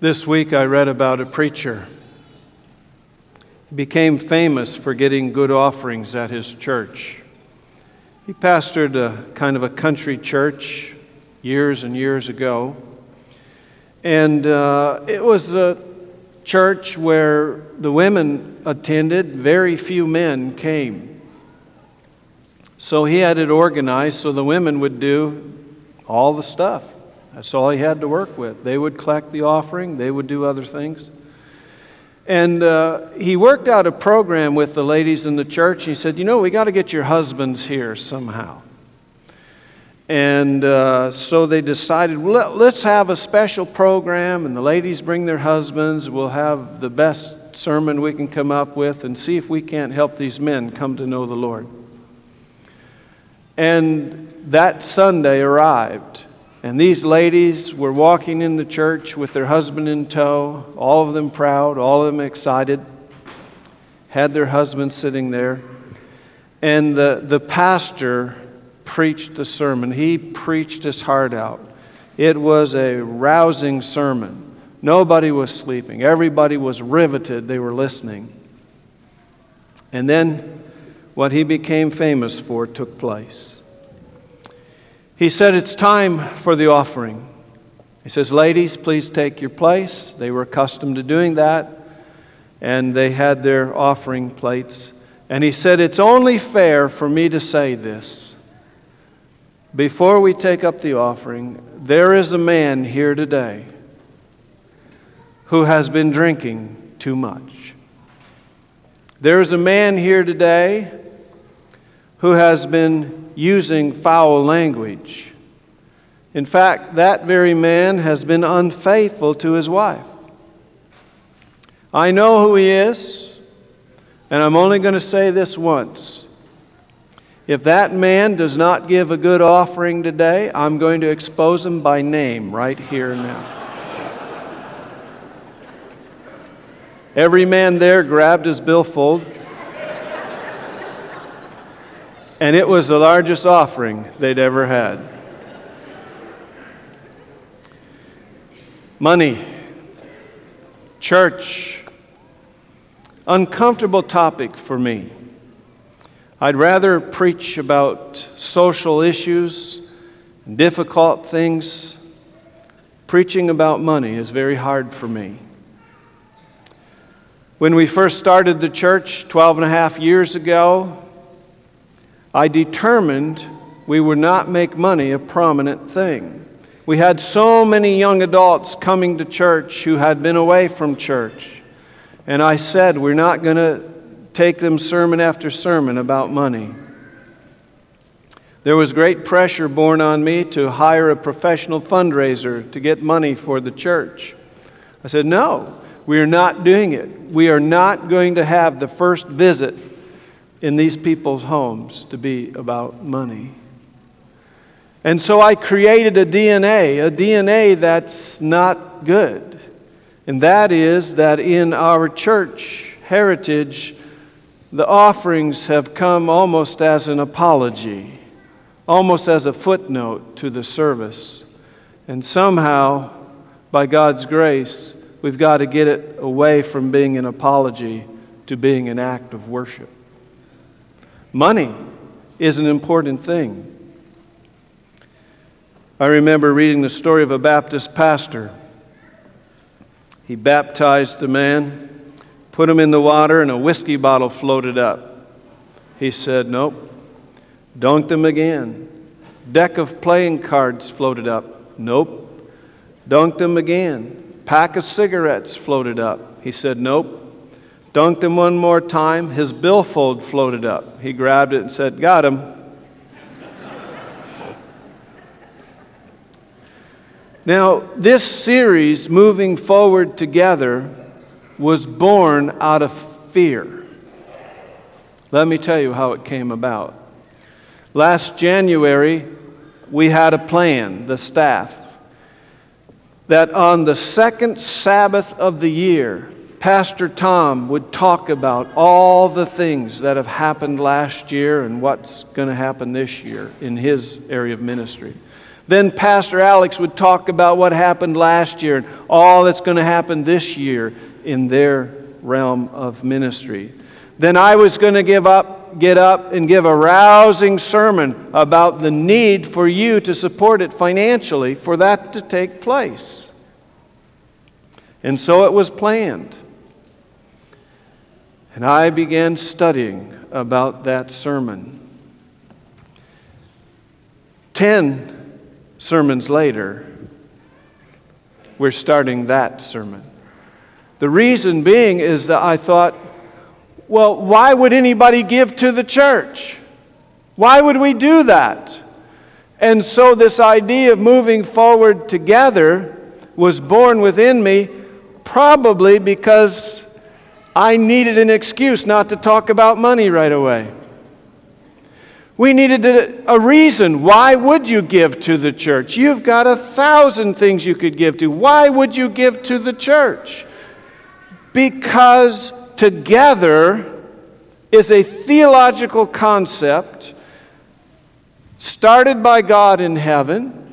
This week I read about a preacher. He became famous for getting good offerings at his church. He pastored a kind of a country church years and years ago. And uh, it was a church where the women attended, very few men came. So he had it organized so the women would do all the stuff. That's all he had to work with. They would collect the offering, they would do other things. And uh, he worked out a program with the ladies in the church. He said, You know, we got to get your husbands here somehow. And uh, so they decided, let's have a special program, and the ladies bring their husbands. We'll have the best sermon we can come up with and see if we can't help these men come to know the Lord. And that Sunday arrived. And these ladies were walking in the church with their husband in tow, all of them proud, all of them excited, had their husband sitting there. And the, the pastor preached a sermon. He preached his heart out. It was a rousing sermon. Nobody was sleeping, everybody was riveted. They were listening. And then what he became famous for took place. He said, It's time for the offering. He says, Ladies, please take your place. They were accustomed to doing that, and they had their offering plates. And he said, It's only fair for me to say this. Before we take up the offering, there is a man here today who has been drinking too much. There is a man here today who has been using foul language. In fact, that very man has been unfaithful to his wife. I know who he is, and I'm only going to say this once. If that man does not give a good offering today, I'm going to expose him by name right here now. Every man there grabbed his billfold and it was the largest offering they'd ever had. Money, church, uncomfortable topic for me. I'd rather preach about social issues, difficult things. Preaching about money is very hard for me. When we first started the church 12 and a half years ago, I determined we would not make money a prominent thing. We had so many young adults coming to church who had been away from church. And I said, we're not going to take them sermon after sermon about money. There was great pressure borne on me to hire a professional fundraiser to get money for the church. I said, no, we are not doing it. We are not going to have the first visit in these people's homes to be about money. And so I created a DNA, a DNA that's not good. And that is that in our church heritage, the offerings have come almost as an apology, almost as a footnote to the service. And somehow, by God's grace, we've got to get it away from being an apology to being an act of worship. Money is an important thing. I remember reading the story of a Baptist pastor. He baptized a man, put him in the water, and a whiskey bottle floated up. He said, Nope. Dunked him again. Deck of playing cards floated up. Nope. Dunked him again. Pack of cigarettes floated up. He said, Nope. Dunked him one more time. His billfold floated up. He grabbed it and said, Got him. now, this series, Moving Forward Together, was born out of fear. Let me tell you how it came about. Last January, we had a plan, the staff, that on the second Sabbath of the year, Pastor Tom would talk about all the things that have happened last year and what's going to happen this year in his area of ministry. Then Pastor Alex would talk about what happened last year and all that's going to happen this year in their realm of ministry. Then I was going to give up, get up and give a rousing sermon about the need for you to support it financially for that to take place. And so it was planned. And I began studying about that sermon. Ten sermons later, we're starting that sermon. The reason being is that I thought, well, why would anybody give to the church? Why would we do that? And so this idea of moving forward together was born within me, probably because I needed an excuse not to talk about money right away. We needed a, reason. Why would you give to the church? You've got a thousand things you could give to. Why would you give to the church? Because together is a theological concept started by God in heaven,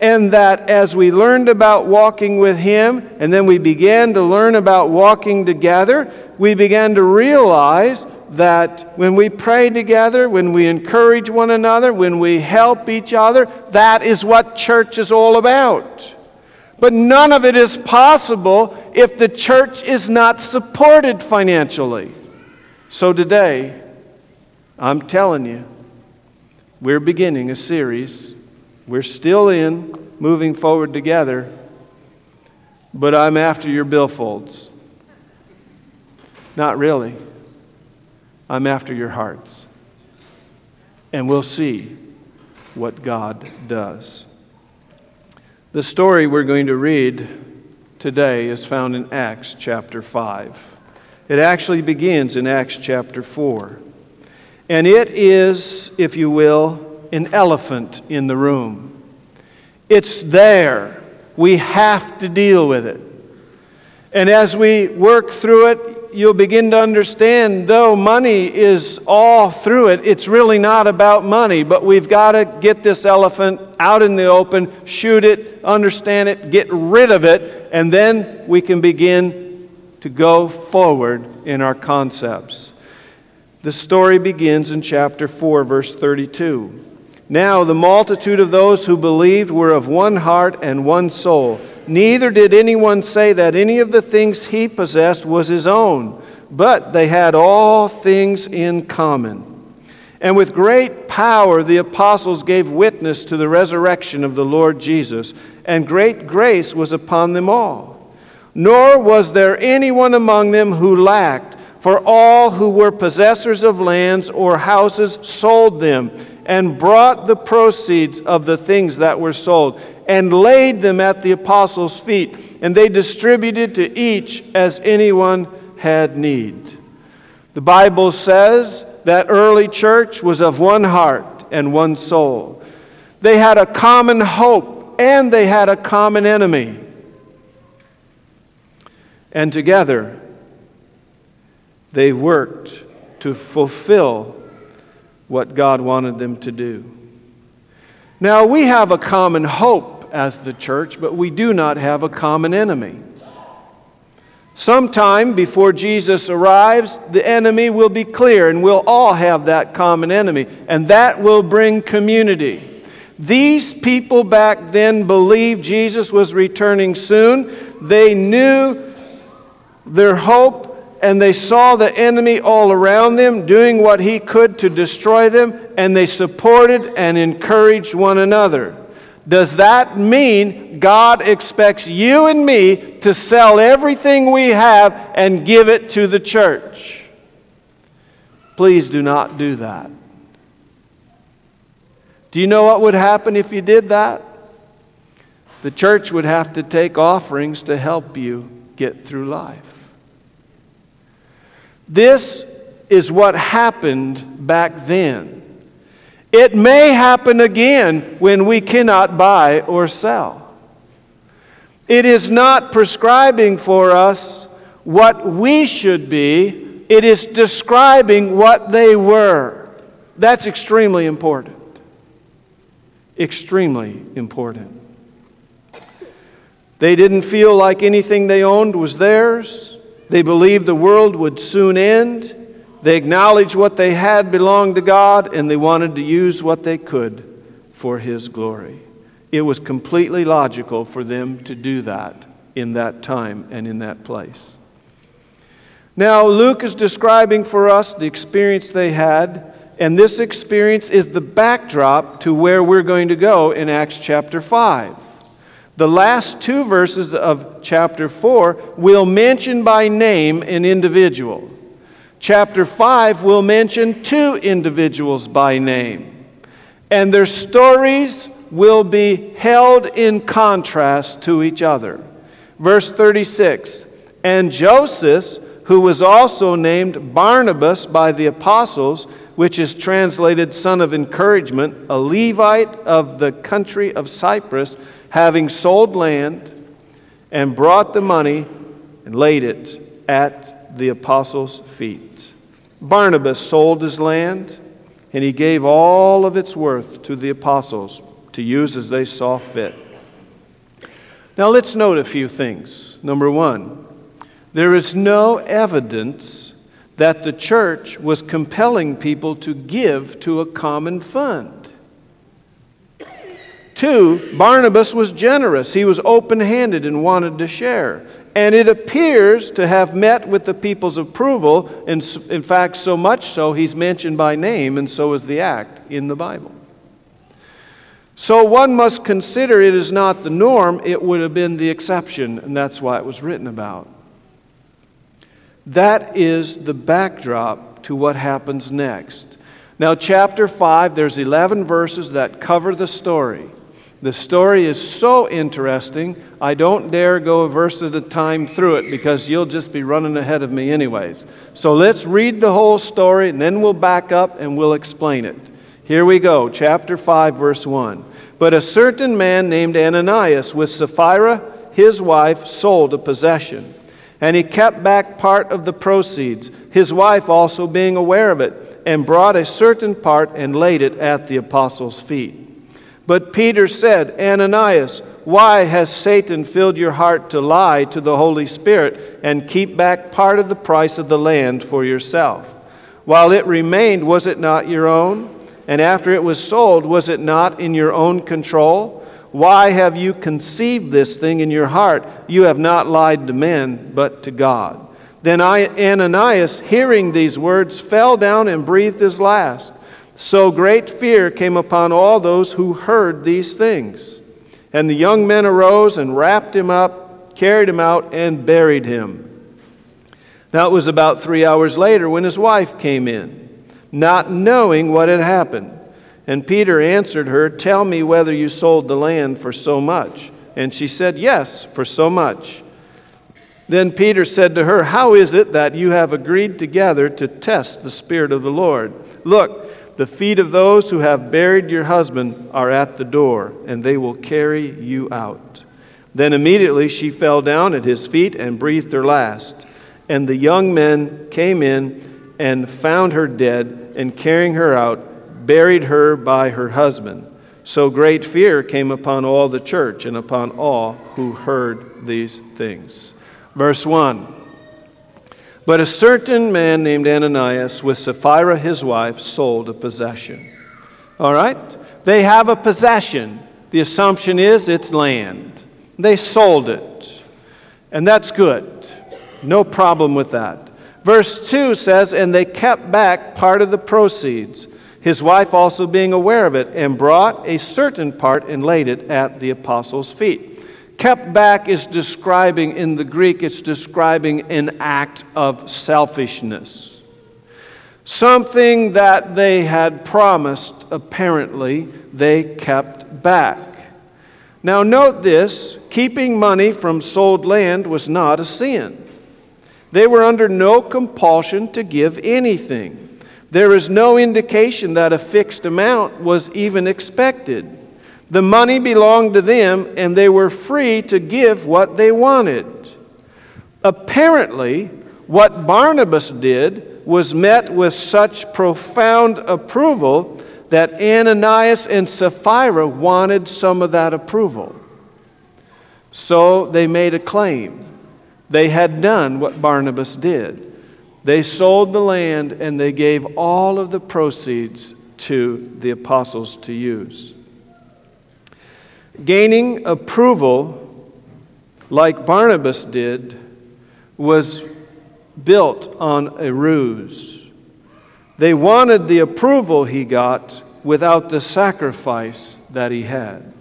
and that as we learned about walking with Him, and then we began to learn about walking together, we began to realize that when we pray together, when we encourage one another, when we help each other, that is what church is all about. But none of it is possible if the church is not supported financially. So today, I'm telling you, we're beginning a series. We're still in, moving forward together, but I'm after your billfolds. Not really. I'm after your hearts. And we'll see what God does. The story we're going to read today is found in Acts chapter 5. It actually begins in Acts chapter 4. And it is, if you will, an elephant in the room. It's there. We have to deal with it. And as we work through it, you'll begin to understand, though money is all through it, it's really not about money, but we've got to get this elephant out in the open, shoot it, understand it, get rid of it, and then we can begin to go forward in our concepts. The story begins in chapter 4, verse 32. Now the multitude of those who believed were of one heart and one soul. Neither did anyone say that any of the things he possessed was his own, but they had all things in common. And with great power the apostles gave witness to the resurrection of the Lord Jesus, and great grace was upon them all. Nor was there anyone among them who lacked, for all who were possessors of lands or houses sold them and brought the proceeds of the things that were sold and laid them at the apostles' feet, and they distributed to each as anyone had need. The Bible says that early church was of one heart and one soul. They had a common hope and they had a common enemy. And together, they worked to fulfill what God wanted them to do. Now, we have a common hope as the church, but we do not have a common enemy. Sometime before Jesus arrives, the enemy will be clear, and we'll all have that common enemy, and that will bring community. These people back then believed Jesus was returning soon. They knew their hope, and they saw the enemy all around them doing what he could to destroy them, and they supported and encouraged one another. Does that mean God expects you and me to sell everything we have and give it to the church? Please do not do that. Do you know what would happen if you did that? The church would have to take offerings to help you get through life. This is what happened back then. It may happen again when we cannot buy or sell. It is not prescribing for us what we should be, it is describing what they were. That's extremely important. extremely important. They didn't feel like anything they owned was theirs. They believed the world would soon end. They acknowledged what they had belonged to God, and they wanted to use what they could for His glory. It was completely logical for them to do that in that time and in that place. Now, Luke is describing for us the experience they had, and this experience is the backdrop to where we're going to go in Acts chapter 5. The last two verses of chapter 4 will mention by name an individual. Chapter 5 will mention two individuals by name. And their stories will be held in contrast to each other. Verse 36 And Joseph, who was also named Barnabas by the apostles, which is translated son of encouragement, a Levite of the country of Cyprus, having sold land and brought the money and laid it at the apostles' feet. Barnabas sold his land and he gave all of its worth to the apostles to use as they saw fit. Now let's note a few things. Number one, there is no evidence that the church was compelling people to give to a common fund. Two, Barnabas was generous. He was open handed and wanted to share. And it appears to have met with the people's approval. And in fact, so much so, he's mentioned by name, and so is the act in the Bible. So one must consider it is not the norm, it would have been the exception, and that's why it was written about. That is the backdrop to what happens next. Now, chapter 5, there's 11 verses that cover the story. The story is so interesting, I don't dare go a verse at a time through it because you'll just be running ahead of me, anyways. So let's read the whole story and then we'll back up and we'll explain it. Here we go, chapter 5, verse 1. But a certain man named Ananias with Sapphira, his wife, sold a possession. And he kept back part of the proceeds, his wife also being aware of it, and brought a certain part and laid it at the apostles' feet. But Peter said, Ananias, why has Satan filled your heart to lie to the Holy Spirit and keep back part of the price of the land for yourself? While it remained, was it not your own? And after it was sold, was it not in your own control? Why have you conceived this thing in your heart? You have not lied to men, but to God. Then Ananias, hearing these words, fell down and breathed his last. So great fear came upon all those who heard these things. And the young men arose and wrapped him up, carried him out, and buried him. Now it was about three hours later when his wife came in, not knowing what had happened. And Peter answered her, Tell me whether you sold the land for so much. And she said, Yes, for so much. Then Peter said to her, How is it that you have agreed together to test the Spirit of the Lord? Look, the feet of those who have buried your husband are at the door, and they will carry you out. Then immediately she fell down at his feet and breathed her last. And the young men came in and found her dead, and carrying her out, buried her by her husband. So great fear came upon all the church and upon all who heard these things. Verse 1. But a certain man named Ananias, with Sapphira his wife, sold a possession. All right? They have a possession. The assumption is it's land. They sold it. And that's good. No problem with that. Verse 2 says, And they kept back part of the proceeds, his wife also being aware of it, and brought a certain part and laid it at the apostles' feet. Kept back is describing, in the Greek, it's describing an act of selfishness. Something that they had promised, apparently, they kept back. Now, note this keeping money from sold land was not a sin. They were under no compulsion to give anything. There is no indication that a fixed amount was even expected. The money belonged to them, and they were free to give what they wanted. Apparently, what Barnabas did was met with such profound approval that Ananias and Sapphira wanted some of that approval. So they made a claim. They had done what Barnabas did. They sold the land and they gave all of the proceeds to the apostles to use. Gaining approval, like Barnabas did, was built on a ruse. They wanted the approval he got without the sacrifice that he had.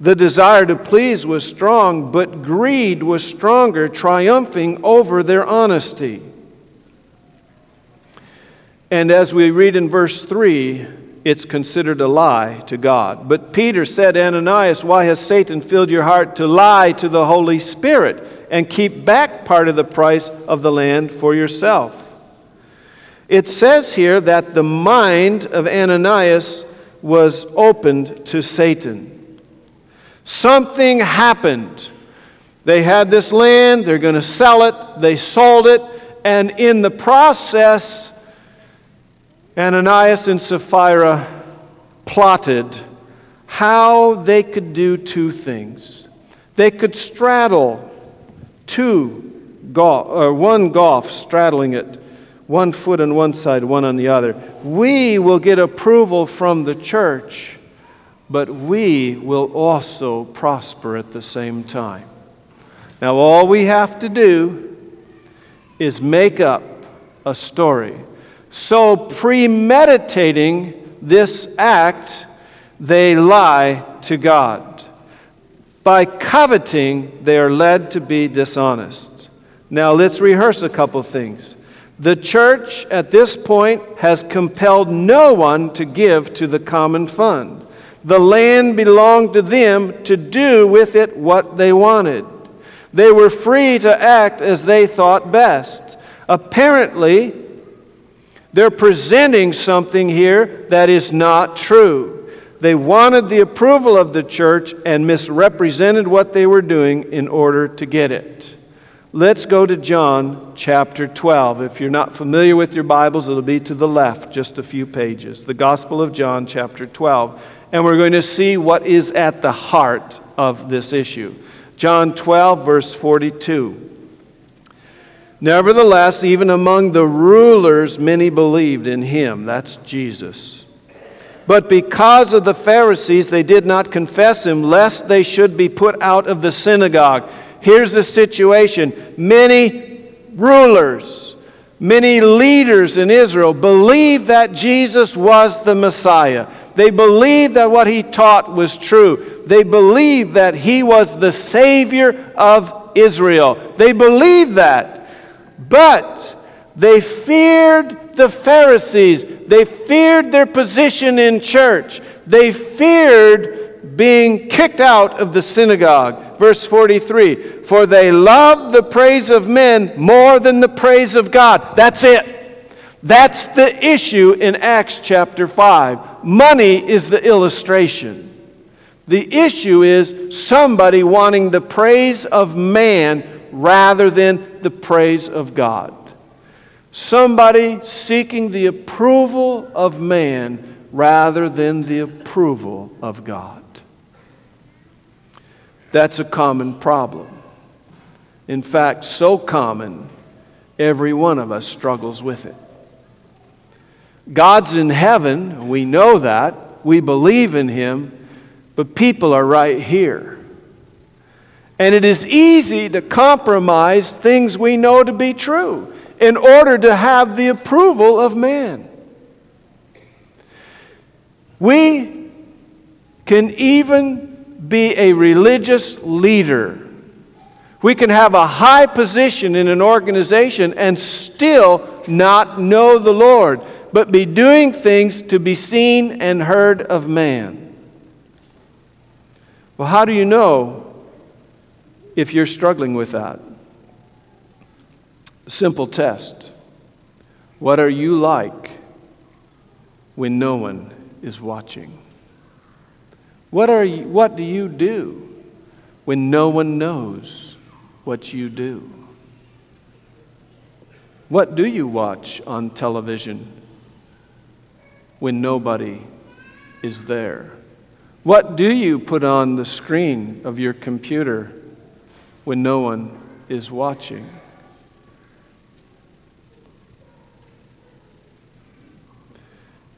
The desire to please was strong, but greed was stronger, triumphing over their honesty. And as we read in verse 3, it's considered a lie to God. But Peter said, Ananias, why has Satan filled your heart to lie to the Holy Spirit and keep back part of the price of the land for yourself? It says here that the mind of Ananias was opened to Satan. Something happened. They had this land, they're going to sell it, they sold it, and in the process, Ananias and Sapphira plotted how they could do two things. They could straddle two golf, or uh, one golf, straddling it, one foot on one side, one on the other. We will get approval from the church, but we will also prosper at the same time. Now, all we have to do is make up a story so, premeditating this act, they lie to God. By coveting, they are led to be dishonest. Now, let's rehearse a couple things. The church at this point has compelled no one to give to the common fund. The land belonged to them to do with it what they wanted. They were free to act as they thought best. Apparently, they're presenting something here that is not true. They wanted the approval of the church and misrepresented what they were doing in order to get it. Let's go to John chapter 12. If you're not familiar with your Bibles, it'll be to the left, just a few pages. The Gospel of John chapter 12. And we're going to see what is at the heart of this issue. John 12, verse 42. Nevertheless, even among the rulers, many believed in him. That's Jesus. But because of the Pharisees, they did not confess him, lest they should be put out of the synagogue. Here's the situation many rulers, many leaders in Israel believed that Jesus was the Messiah. They believed that what he taught was true. They believed that he was the Savior of Israel. They believed that. But they feared the Pharisees. They feared their position in church. They feared being kicked out of the synagogue. Verse 43 For they loved the praise of men more than the praise of God. That's it. That's the issue in Acts chapter 5. Money is the illustration. The issue is somebody wanting the praise of man rather than the praise of God. Somebody seeking the approval of man rather than the approval of God. That's a common problem. In fact, so common, every one of us struggles with it. God's in heaven, we know that, we believe in Him, but people are right here. And it is easy to compromise things we know to be true in order to have the approval of man. We can even be a religious leader. We can have a high position in an organization and still not know the Lord, but be doing things to be seen and heard of man. Well, how do you know if you're struggling with that. Simple test. What are you like when no one is watching? What, are you, what do you do when no one knows what you do? What do you watch on television when nobody is there? What do you put on the screen of your computer when no one is watching?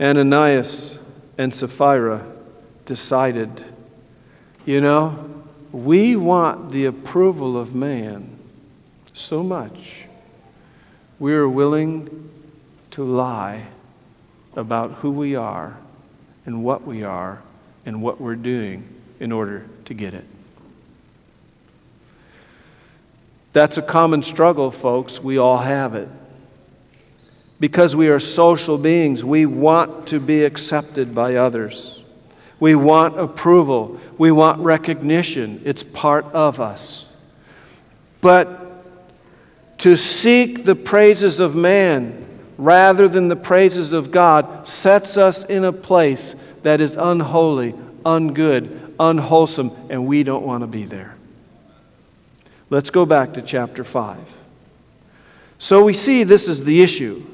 Ananias and Sapphira decided, you know, we want the approval of man so much, we are willing to lie about who we are and what we are and what we're doing in order to get it. That's a common struggle, folks. We all have it. Because we are social beings, we want to be accepted by others. We want approval. We want recognition. It's part of us. But to seek the praises of man rather than the praises of God sets us in a place that is unholy, ungood, unwholesome, and we don't want to be there. Let's go back to chapter 5. So we see this is the issue.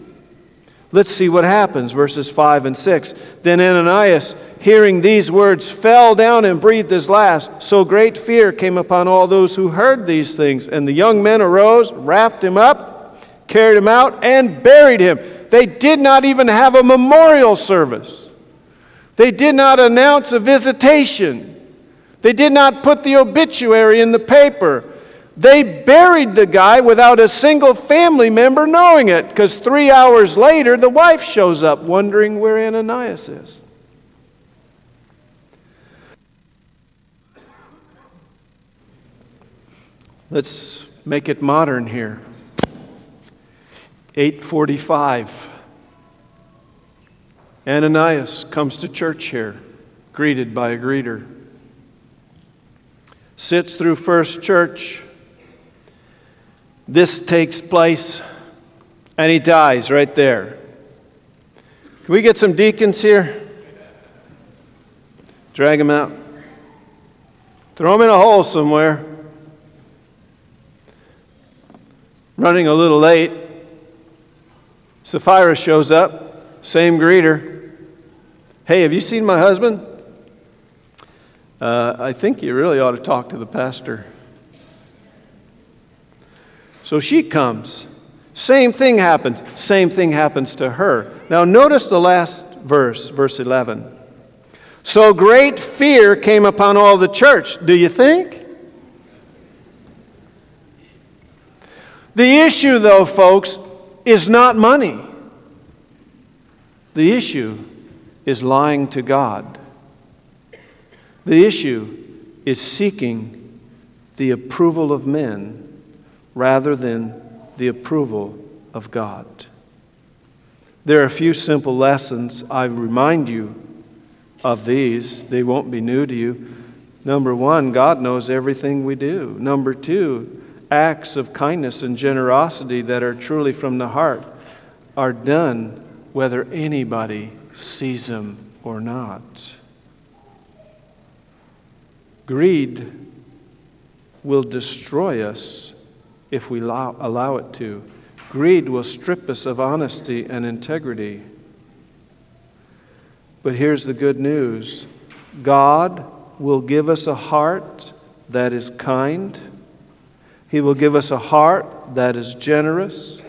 Let's see what happens, verses 5 and 6. Then Ananias, hearing these words, fell down and breathed his last. So great fear came upon all those who heard these things. And the young men arose, wrapped him up, carried him out, and buried him. They did not even have a memorial service, they did not announce a visitation, they did not put the obituary in the paper. They buried the guy without a single family member knowing it because three hours later, the wife shows up wondering where Ananias is. Let's make it modern here. 845. Ananias comes to church here, greeted by a greeter. Sits through first church this takes place, and he dies right there. Can we get some deacons here? Drag him out. Throw him in a hole somewhere. Running a little late. Sapphira shows up, same greeter. Hey, have you seen my husband? Uh, I think you really ought to talk to the pastor. So she comes. Same thing happens. Same thing happens to her. Now, notice the last verse, verse 11. So great fear came upon all the church. Do you think? The issue, though, folks, is not money. The issue is lying to God. The issue is seeking the approval of men rather than the approval of God. There are a few simple lessons. I remind you of these, they won't be new to you. Number one, God knows everything we do. Number two, acts of kindness and generosity that are truly from the heart are done whether anybody sees them or not. Greed will destroy us if we allow, allow it to. Greed will strip us of honesty and integrity. But here's the good news God will give us a heart that is kind, He will give us a heart that is generous.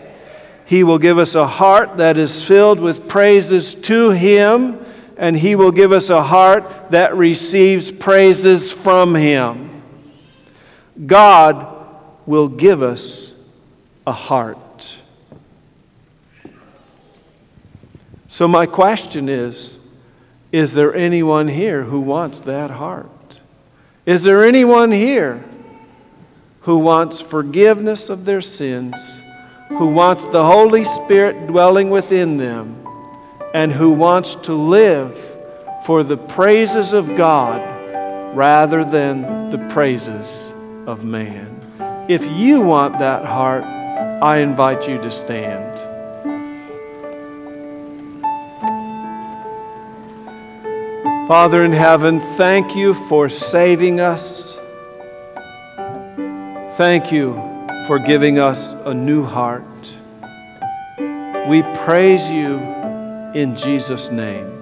He will give us a heart that is filled with praises to Him, and He will give us a heart that receives praises from Him. God will give us a heart. So, my question is Is there anyone here who wants that heart? Is there anyone here who wants forgiveness of their sins, who wants the Holy Spirit dwelling within them, and who wants to live for the praises of God rather than the praises of man? If you want that heart, I invite you to stand. Father in heaven, thank you for saving us. Thank you for giving us a new heart. We praise you in Jesus' name.